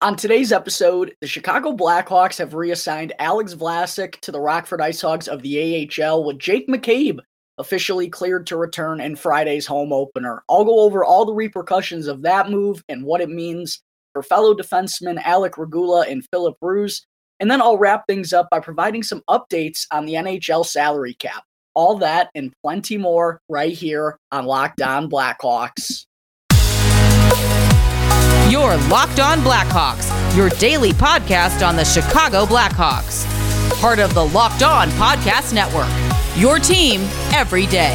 On today's episode, the Chicago Blackhawks have reassigned Alex Vlasic to the Rockford Ice Hogs of the AHL with Jake McCabe officially cleared to return in Friday's home opener. I'll go over all the repercussions of that move and what it means for fellow defensemen Alec Regula and Philip Roos. And then I'll wrap things up by providing some updates on the NHL salary cap. All that and plenty more right here on Locked On Blackhawks. Your Locked On Blackhawks, your daily podcast on the Chicago Blackhawks. Part of the Locked On Podcast Network. Your team every day.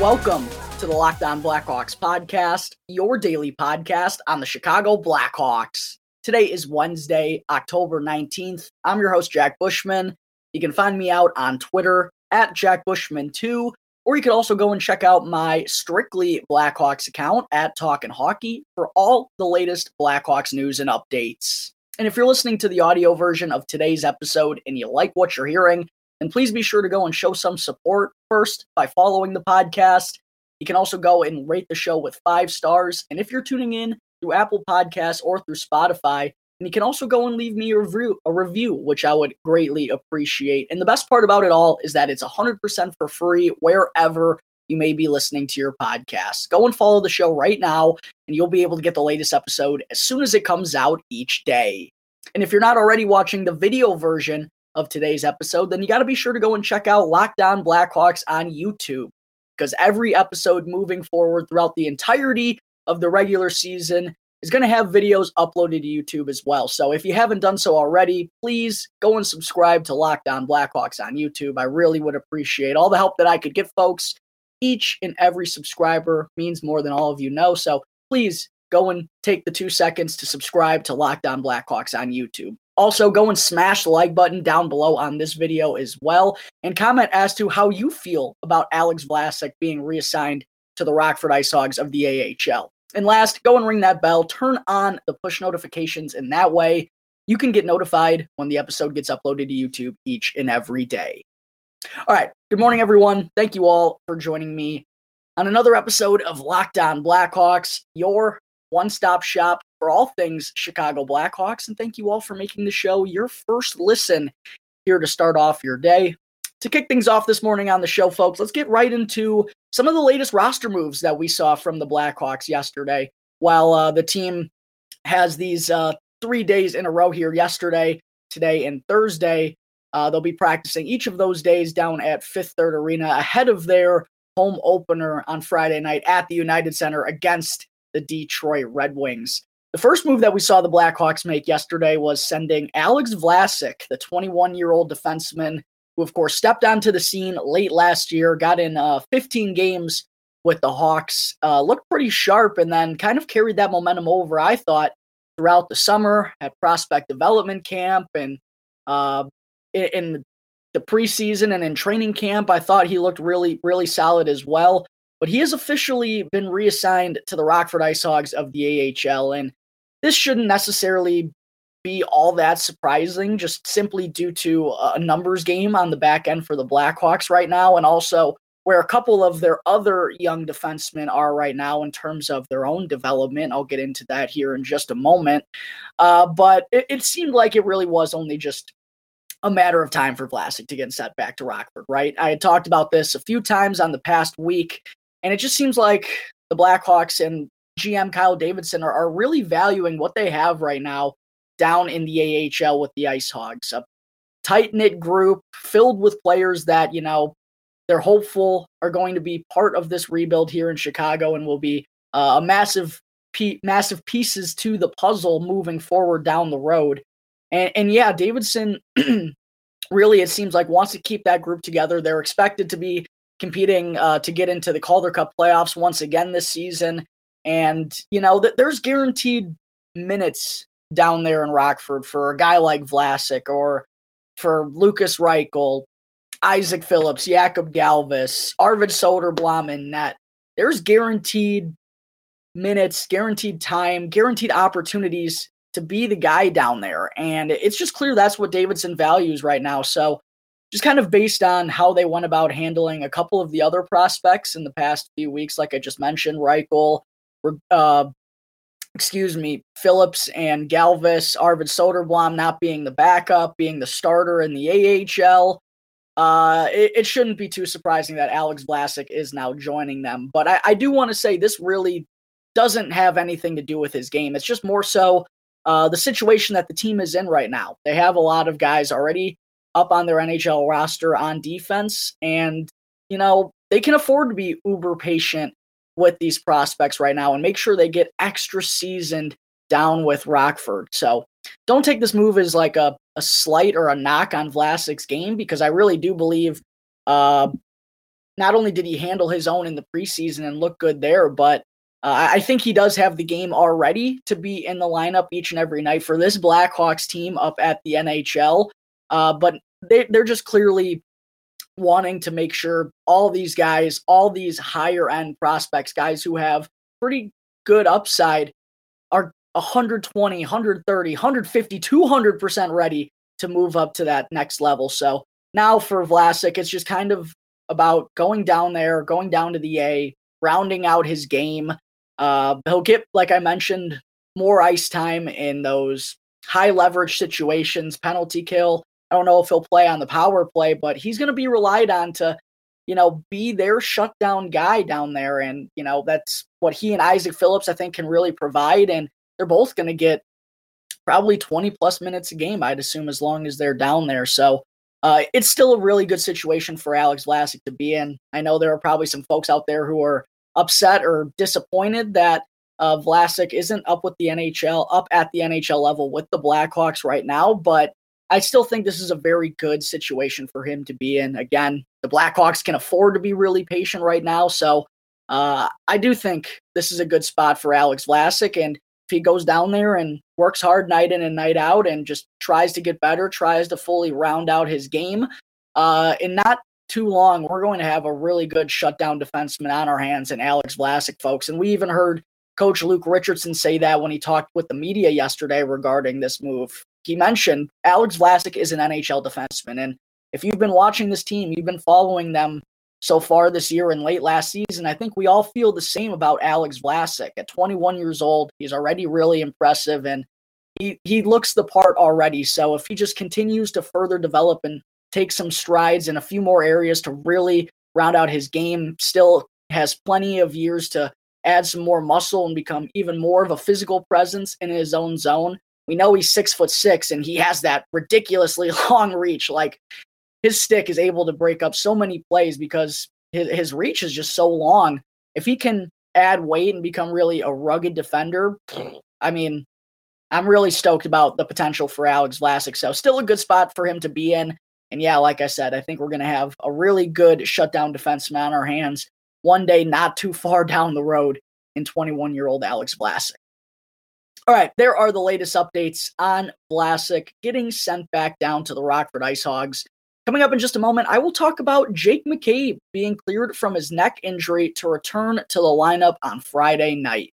Welcome to the Locked On Blackhawks podcast, your daily podcast on the Chicago Blackhawks. Today is Wednesday, October 19th. I'm your host, Jack Bushman. You can find me out on Twitter at Jack Bushman2 or you could also go and check out my strictly Blackhawks account at Talkin' Hockey for all the latest Blackhawks news and updates. And if you're listening to the audio version of today's episode and you like what you're hearing, then please be sure to go and show some support first by following the podcast. You can also go and rate the show with five stars. And if you're tuning in through Apple Podcasts or through Spotify, and you can also go and leave me a review, a review, which I would greatly appreciate. And the best part about it all is that it's 100% for free wherever you may be listening to your podcast. Go and follow the show right now, and you'll be able to get the latest episode as soon as it comes out each day. And if you're not already watching the video version of today's episode, then you got to be sure to go and check out Locked On Blackhawks on YouTube because every episode moving forward throughout the entirety of the regular season is going to have videos uploaded to YouTube as well. So if you haven't done so already, please go and subscribe to Locked On Blackhawks on YouTube. I really would appreciate all the help that I could get, folks. Each and every subscriber means more than all of you know. So please go and take the two seconds to subscribe to Locked On Blackhawks on YouTube. Also, go and smash the like button down below on this video as well, and comment as to how you feel about Alex Vlasic being reassigned to the Rockford Ice Hogs of the AHL. And last, go and ring that bell, turn on the push notifications, and that way you can get notified when the episode gets uploaded to YouTube each and every day. All right. Good morning, everyone. Thank you all for joining me on another episode of Locked On Blackhawks, your one stop shop for all things Chicago Blackhawks. And thank you all for making the show your first listen here to start off your day to kick things off this morning on the show, folks, let's get right into some of the latest roster moves that we saw from the Blackhawks yesterday. While uh, the team has these uh, three days in a row here yesterday, today, and Thursday, uh, they'll be practicing each of those days down at Fifth Third Arena ahead of their home opener on Friday night at the United Center against the Detroit Red Wings. The first move that we saw the Blackhawks make yesterday was sending Alex Vlasic, the 21 year old defenseman who, of course, stepped onto the scene late last year, got in uh, 15 games with the Hawks, uh, looked pretty sharp, and then kind of carried that momentum over, I thought, throughout the summer at prospect development camp and uh, in, the preseason and in training camp. I thought he looked really, really solid as well. But he has officially been reassigned to the Rockford Ice Hogs of the AHL. And this shouldn't necessarily be all that surprising, just simply due to a numbers game on the back end for the Blackhawks right now, and also where a couple of their other young defensemen are right now in terms of their own development. I'll get into that here in just a moment. Uh, but it, it, seemed like it really was only just a matter of time for Vlasic to get set back to Rockford, right? I had talked about this a few times on the past week, and it just seems like the Blackhawks and GM Kyle Davidson are, are really valuing what they have right now down in the AHL with the Ice Hogs. A tight knit group filled with players that, you know, they're hopeful are going to be part of this rebuild here in Chicago and will be uh, a massive, pe- massive pieces to the puzzle moving forward down the road. And, and yeah, Davidson really, it seems like, wants to keep that group together. They're expected to be competing uh, to get into the Calder Cup playoffs once again this season. And, you know, that there's guaranteed minutes down there in Rockford for a guy like Vlasic or for Lucas Reichel, Isaac Phillips, Jakub Galvas, Arvid Soderblom, and net. There's guaranteed minutes, guaranteed time, guaranteed opportunities to be the guy down there. And it's just clear that's what Davidson values right now. So just kind of based on how they went about handling a couple of the other prospects in the past few weeks, like I just mentioned, Reichel, uh, excuse me, Phillips and Galvas, Arvid Soderblom not being the backup, being the starter in the AHL. Uh, it, it, shouldn't be too surprising that Alex Vlasic is now joining them. But I, I do want to say this really doesn't have anything to do with his game. It's just more so uh, the situation that the team is in right now. They have a lot of guys already up on their NHL roster on defense, and you know they can afford to be uber patient with these prospects right now and make sure they get extra seasoned down with Rockford. So don't take this move as like a, a slight or a knock on Vlasic's game because I really do believe uh, not only did he handle his own in the preseason and look good there, but uh, I think he does have the game already to be in the lineup each and every night for this Blackhawks team up at the NHL. Uh, but they, they're just clearly wanting to make sure all these guys, all these higher end prospects, guys who have pretty good upside, are 120, 130, 150, 200% ready to move up to that next level. So now for Vlasic, it's just kind of about going down there, going down to the A, rounding out his game, uh, he'll get, like I mentioned, more ice time in those high leverage situations, penalty kill. I don't know if he'll play on the power play, but he's going to be relied on to, you know, be their shutdown guy down there. And, you know, that's what he and Isaac Phillips, I think, can really provide. And they're both going to get probably 20 plus minutes a game, I'd assume, as long as they're down there. So uh, it's still a really good situation for Alex Vlasic to be in. I know there are probably some folks out there who are upset or disappointed that uh, Vlasic isn't up with the NHL, up at the NHL level with the Blackhawks right now. But I still think this is a very good situation for him to be in. Again, the Blackhawks can afford to be really patient right now. So uh, I do think this is a good spot for Alex Vlasic. And if he goes down there and works hard night in and night out and just tries to get better, tries to fully round out his game, uh, not too long, we're going to have a really good shutdown defenseman on our hands and Alex Vlasic, folks. And we even heard Coach Luke Richardson say that when he talked with the media yesterday regarding this move. He mentioned Alex Vlasic is an NHL defenseman. And if you've been watching this team, you've been following them so far this year and late last season, I think we all feel the same about Alex Vlasic. At 21 years old, he's already really impressive and he, he looks the part already. So if he just continues to further develop and take some strides in a few more areas to really round out his game. Still has plenty of years to add some more muscle and become even more of a physical presence in his own zone. We know he's six foot six and he has that ridiculously long reach. Like his stick is able to break up so many plays because his, his reach is just so long. If he can add weight and become really a rugged defender, I mean, I'm really stoked about the potential for Alex Vlasic. So still a good spot for him to be in. And yeah, like I said, I think we're going to have a really good shutdown defenseman on our hands one day, not too far down the road, in 21 year old Alex Vlasic. All right, there are the latest updates on Vlasic getting sent back down to the Rockford Ice Hogs. Coming up in just a moment, I will talk about Jake McCabe being cleared from his neck injury to return to the lineup on Friday night.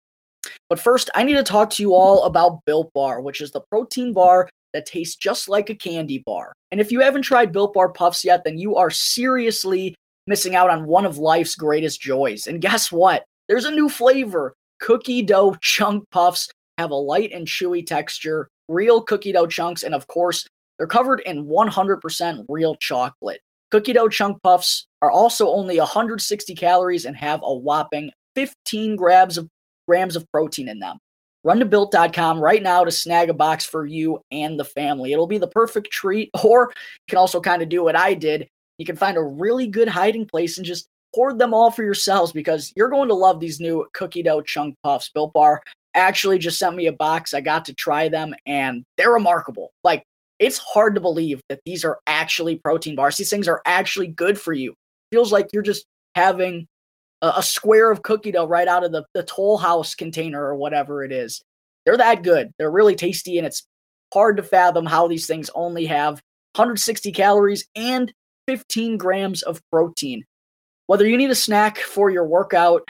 But first, I need to talk to you all about Built Bar, which is the protein bar that tastes just like a candy bar. And if you haven't tried Built Bar Puffs yet, then you are seriously missing out on one of life's greatest joys. And guess what? There's a new flavor. Cookie dough chunk puffs have a light and chewy texture, real cookie dough chunks, and of course, they're covered in 100% real chocolate. Cookie dough chunk puffs are also only 160 calories and have a whopping 15 grams of grams of protein in them. Run to built.com right now to snag a box for you and the family. It'll be the perfect treat, or you can also kind of do what I did. You can find a really good hiding place and just hoard them all for yourselves because you're going to love these new cookie dough chunk puffs. Built Bar actually just sent me a box. I got to try them and they're remarkable. Like, it's hard to believe that these are actually protein bars. These things are actually good for you. Feels like you're just having a, a square of cookie dough right out of the, the Toll House container or whatever it is. They're that good. They're really tasty, and it's hard to fathom how these things only have 160 calories and 15 grams of protein. Whether you need a snack for your workout,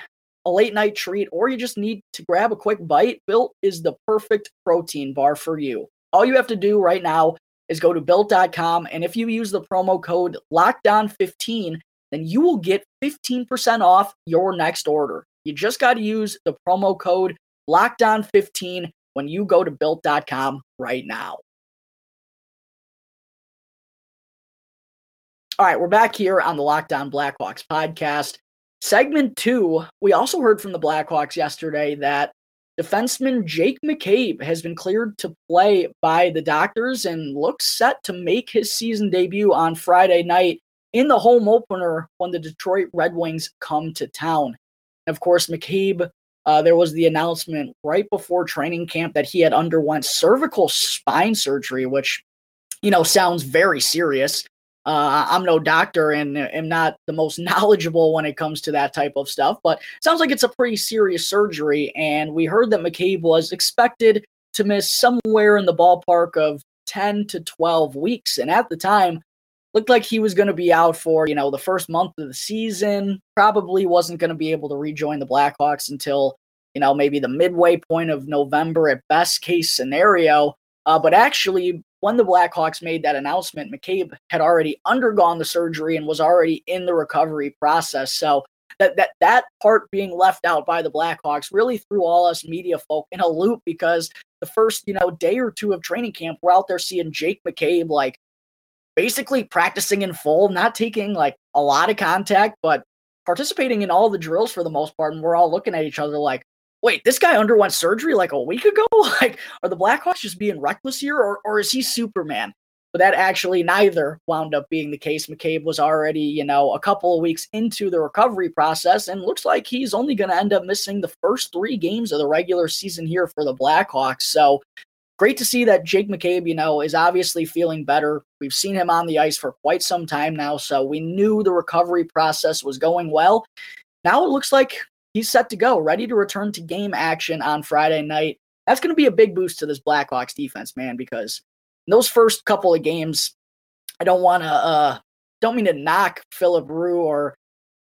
a late night treat, or you just need to grab a quick bite, Built is the perfect protein bar for you. All you have to do right now is go to built.com. And if you use the promo code lockdown15, then you will get 15% off your next order. You just got to use the promo code lockdown15 when you go to built.com right now. All right, we're back here on the Locked On Blackhawks podcast. Segment two, we also heard from the Blackhawks yesterday that defenseman Jake McCabe has been cleared to play by the doctors and looks set to make his season debut on Friday night in the home opener when the Detroit Red Wings come to town. Of course, McCabe, uh, there was the announcement right before training camp that he had underwent cervical spine surgery, which, you know, sounds very serious. Uh, I'm no doctor and am not the most knowledgeable when it comes to that type of stuff, but sounds like it's a pretty serious surgery. And we heard that McCabe was expected to miss somewhere in the ballpark of 10 to 12 weeks. And at the time, looked like he was going to be out for, you know, the first month of the season. Probably wasn't going to be able to rejoin the Blackhawks until, you know, maybe the midway point of November at best case scenario. Uh, but actually, when the Blackhawks made that announcement, McCabe had already undergone the surgery and was already in the recovery process. So that that that part being left out by the Blackhawks really threw all us media folk in a loop because the first you know day or two of training camp, we're out there seeing Jake McCabe like basically practicing in full, not taking like a lot of contact, but participating in all the drills for the most part. And we're all looking at each other like, wait, this guy underwent surgery like a week ago? Like, are the Blackhawks just being reckless here, or, or is he Superman? But that actually neither wound up being the case. McCabe was already, you know, a couple of weeks into the recovery process and looks like he's only going to end up missing the first three games of the regular season here for the Blackhawks. So great to see that Jake McCabe, you know, is obviously feeling better. We've seen him on the ice for quite some time now, so we knew the recovery process was going well. Now it looks like he's set to go, ready to return to game action on Friday night. That's going to be a big boost to this Blackhawks defense, man, because those first couple of games, I don't want to, uh, don't mean to knock Philip Roos or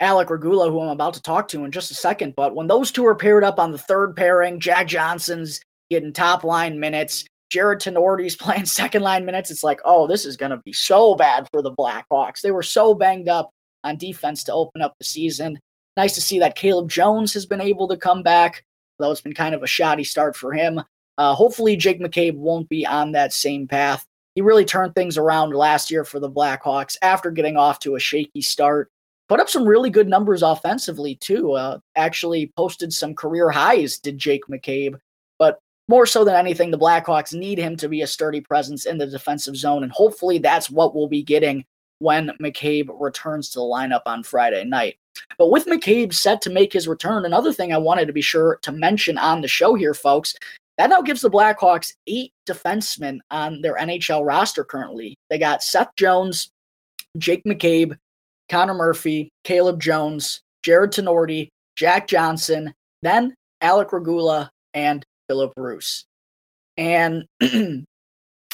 Alec Regula, who I'm about to talk to in just a second, but when those two are paired up on the third pairing, Jack Johnson's getting top line minutes, Jarred Tinordi's playing second line minutes, it's like, oh, this is going to be so bad for the Blackhawks. They were so banged up on defense to open up the season. Nice to see that Caleb Jones has been able to come back, though it's been kind of a shoddy start for him. Uh, hopefully, Jake McCabe won't be on that same path. He really turned things around last year for the Blackhawks after getting off to a shaky start. Put up some really good numbers offensively, too. Uh, actually, posted some career highs, did Jake McCabe. But more so than anything, the Blackhawks need him to be a sturdy presence in the defensive zone. And hopefully, that's what we'll be getting when McCabe returns to the lineup on Friday night. But with McCabe set to make his return, another thing I wanted to be sure to mention on the show here, folks, that now gives the Blackhawks eight defensemen on their NHL roster currently. They got Seth Jones, Jake McCabe, Connor Murphy, Caleb Jones, Jarred Tinordi, Jack Johnson, then Alec Regula, and Philip Roos. And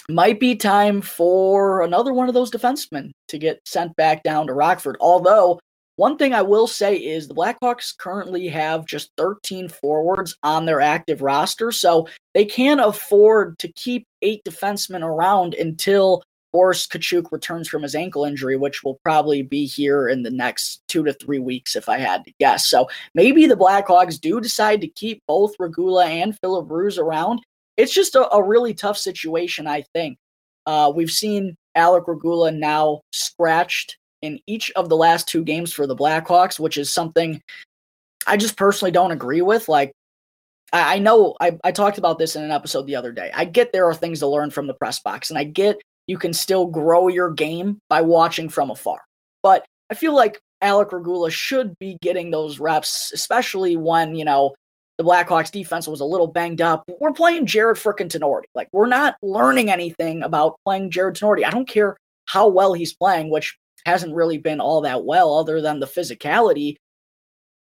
might be time for another one of those defensemen to get sent back down to Rockford. Although, one thing I will say is the Blackhawks currently have just 13 forwards on their active roster, so they can't afford to keep eight defensemen around until Boris Katchouk returns from his ankle injury, which will probably be here in the next two to three weeks, if I had to guess. So maybe the Blackhawks do decide to keep both Regula and Philip Roos around it's just a, a really tough situation, I think. Uh, we've seen Alec Regula now scratched in each of the last two games for the Blackhawks, which is something I just personally don't agree with. Like, I, I know I, I talked about this in an episode the other day. I get there are things to learn from the press box, and I get you can still grow your game by watching from afar. But I feel like Alec Regula should be getting those reps, especially when, you know, the Blackhawks defense was a little banged up. We're playing Jarred frickin' Tinordi. Like, we're not learning anything about playing Jarred Tinordi. I don't care how well he's playing, which hasn't really been all that well, other than the physicality.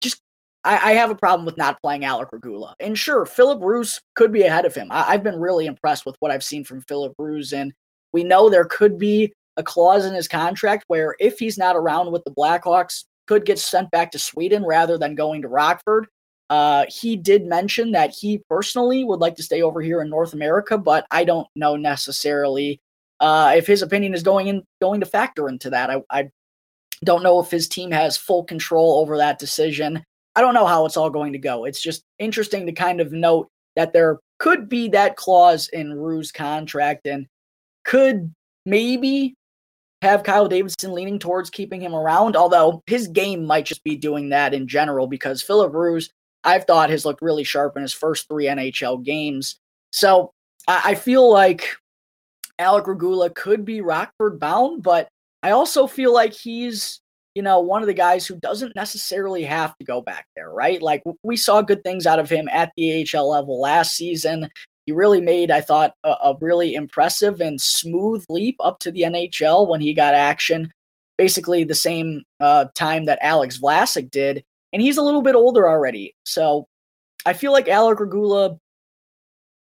Just, I, I have a problem with not playing Alec Regula. And sure, Philip Roos could be ahead of him. I, I've been really impressed with what I've seen from Philip Roos. And we know there could be a clause in his contract where if he's not around with the Blackhawks, could get sent back to Sweden rather than going to Rockford. Uh, he did mention that he personally would like to stay over here in North America, but I don't know necessarily uh, if his opinion is going in going to factor into that. I, I don't know if his team has full control over that decision. I don't know how it's all going to go. It's just interesting to kind of note that there could be that clause in Roos's contract and could maybe have Kyle Davidson leaning towards keeping him around, although his game might just be doing that in general because Philip Roos, I've thought, has looked really sharp in his first three NHL games. So I, feel like Alec Regula could be Rockford bound, but I also feel like he's, you know, one of the guys who doesn't necessarily have to go back there, right? Like we saw good things out of him at the AHL level last season. He really made, I thought, a, a really impressive and smooth leap up to the NHL when he got action, basically the same uh, time that Alex Vlasic did. And he's a little bit older already. So I feel like Alec Regula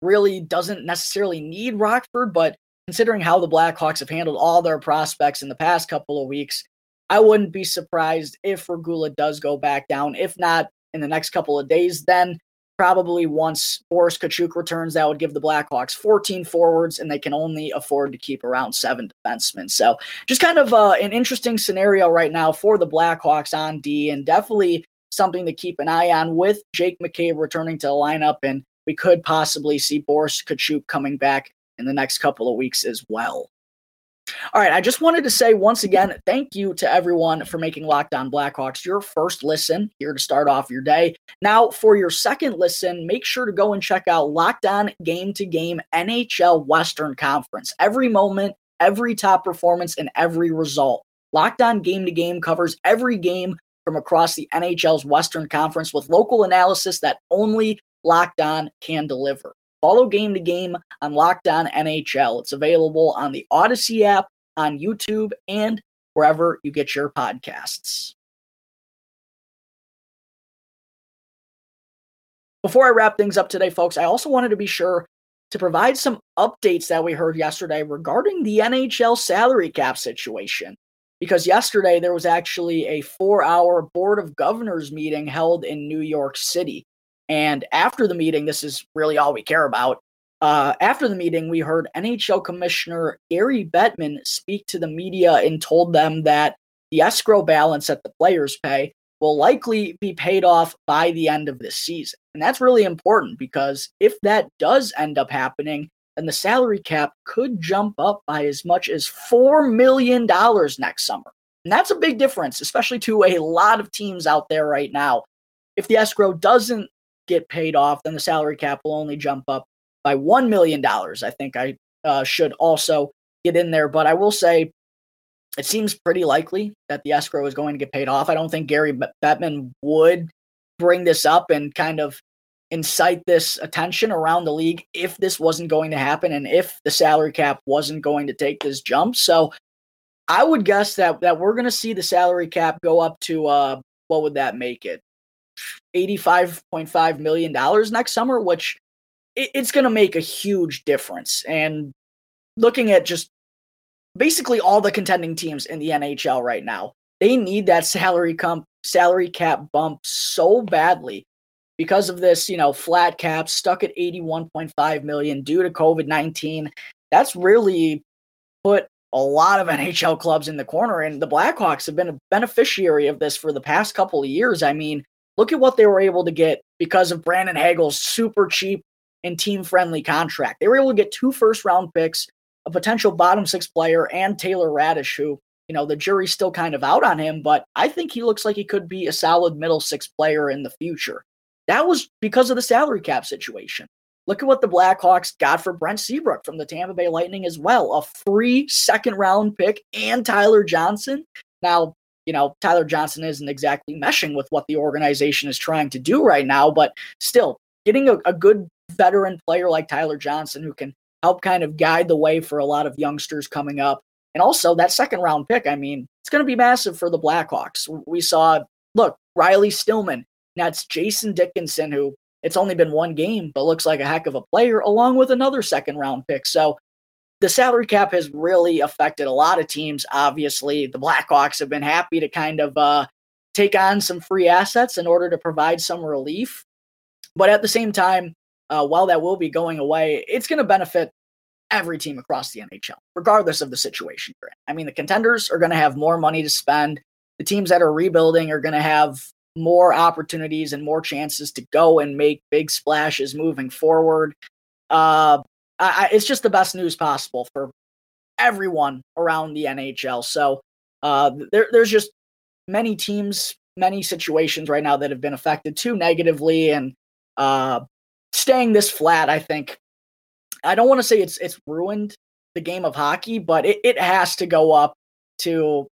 really doesn't necessarily need Rockford, but considering how the Blackhawks have handled all their prospects in the past couple of weeks, I wouldn't be surprised if Regula does go back down. If not in the next couple of days, then probably once Boris Katchouk returns, that would give the Blackhawks 14 forwards, and they can only afford to keep around seven defensemen. So, just kind of uh, an interesting scenario right now for the Blackhawks on D, and definitely something to keep an eye on with Jake McCabe returning to the lineup, and we could possibly see Boris Katchouk coming back in the next couple of weeks as well. All right, I just wanted to say once again, thank you to everyone for making Locked On Blackhawks your first listen here to start off your day. Now, for your second listen, make sure to go and check out Locked On Game to Game NHL Western Conference. Every moment, every top performance, and every result. Locked On Game to Game covers every game from across the NHL's Western Conference with local analysis that only Locked On can deliver. Follow Game to Game on Locked On NHL. It's available on the Audacy app, on YouTube, and wherever you get your podcasts. Before I wrap things up today, folks, I also wanted to be sure to provide some updates that we heard yesterday regarding the NHL salary cap situation. Because yesterday there was actually a four hour Board of Governors meeting held in New York City. And after the meeting, this is really all we care about. Uh, after the meeting, we heard NHL Commissioner Gary Bettman speak to the media and told them that the escrow balance that the players pay will likely be paid off by the end of this season. And that's really important because if that does end up happening, then the salary cap could jump up by as much as $4 million next summer. And that's a big difference, especially to a lot of teams out there right now. If the escrow doesn't get paid off, then the salary cap will only jump up by $1 million. I think I uh, should also get in there. But I will say it seems pretty likely that the escrow is going to get paid off. I don't think Gary Bettman would bring this up and kind of incite this attention around the league if this wasn't going to happen and if the salary cap wasn't going to take this jump. So I would guess that that we're going to see the salary cap go up to uh what would that make it? $85.5 million next summer, which it, it's going to make a huge difference. And looking at just basically all the contending teams in the NHL right now, they need that salary comp, salary cap bump so badly because of this, you know, flat cap stuck at 81.5 million due to COVID-19. That's really put a lot of NHL clubs in the corner and the Blackhawks have been a beneficiary of this for the past couple of years. I mean, Look at what they were able to get because of Brandon Hagel's super cheap and team friendly contract. They were able to get two first round picks, a potential bottom six player, and Taylor Raddysh, who, you know, the jury's still kind of out on him, but I think he looks like he could be a solid middle six player in the future. That was because of the salary cap situation. Look at what the Blackhawks got for Brent Seabrook from the Tampa Bay Lightning as well a free second round pick and Tyler Johnson. Now, you know, Tyler Johnson isn't exactly meshing with what the organization is trying to do right now, but still getting a, a good veteran player like Tyler Johnson who can help kind of guide the way for a lot of youngsters coming up. And also that second round pick, I mean, it's going to be massive for the Blackhawks. We saw, look, Riley Stillman. It's Jason Dickinson, who it's only been one game, but looks like a heck of a player, along with another second round pick. So the salary cap has really affected a lot of teams. Obviously, the Blackhawks have been happy to kind of uh, take on some free assets in order to provide some relief. But at the same time, uh, while that will be going away, it's going to benefit every team across the NHL, regardless of the situation you're in. I mean, the contenders are going to have more money to spend. The teams that are rebuilding are going to have more opportunities and more chances to go and make big splashes moving forward. Uh, I, it's just the best news possible for everyone around the NHL. So uh, there, there's just many teams, many situations right now that have been affected too negatively, and uh, staying this flat, I think. I don't want to say it's it's ruined the game of hockey, but it, it has to go up to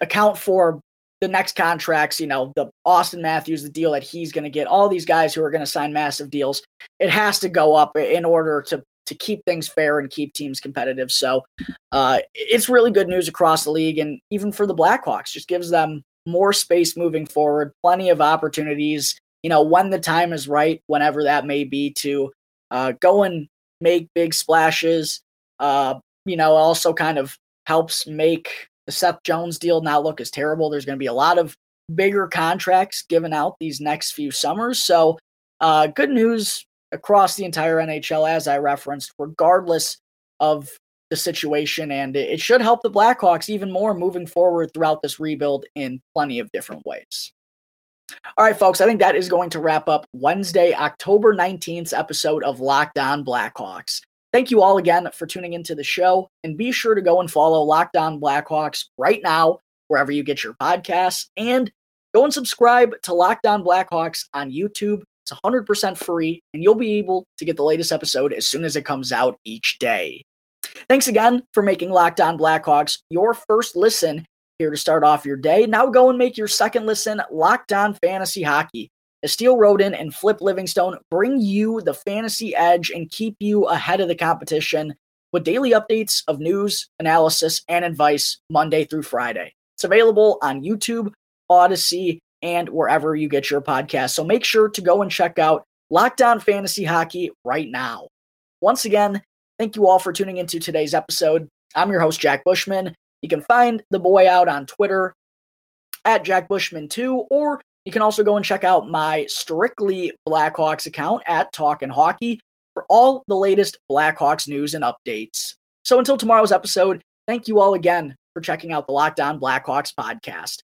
account for the next contracts, you know, the Auston Matthews, the deal that he's going to get, all these guys who are going to sign massive deals, it has to go up in order to to keep things fair and keep teams competitive. So uh, it's really good news across the league, and even for the Blackhawks, just gives them more space moving forward, plenty of opportunities. You know, when the time is right, whenever that may be, to uh, go and make big splashes. Uh, you know, also kind of helps make the Seth Jones deal not look as terrible. There's going to be a lot of bigger contracts given out these next few summers. So, uh, good news across the entire NHL, as I referenced, regardless of the situation. And it should help the Blackhawks even more moving forward throughout this rebuild in plenty of different ways. All right, folks, I think that is going to wrap up Wednesday, October 19th episode of Locked On Blackhawks. Thank you all again for tuning into the show, and be sure to go and follow Locked On Blackhawks right now, wherever you get your podcasts, and go and subscribe to Locked On Blackhawks on YouTube. It's 100% free, and you'll be able to get the latest episode as soon as it comes out each day. Thanks again for making Locked On Blackhawks your first listen here to start off your day. Now go and make your second listen Locked On Fantasy Hockey. Steele Roden and Flip Livingstone bring you the fantasy edge and keep you ahead of the competition with daily updates of news, analysis, and advice Monday through Friday. It's available on YouTube, Audacy, and wherever you get your podcast. So make sure to go and check out Locked On Fantasy Hockey right now. Once again, thank you all for tuning into today's episode. I'm your host, Jack Bushman. You can find the boy out on Twitter at Jack Bushman2, or you can also go and check out my strictly Blackhawks account at Talkin' Hockey for all the latest Blackhawks news and updates. So until tomorrow's episode, thank you all again for checking out the Locked On Blackhawks podcast,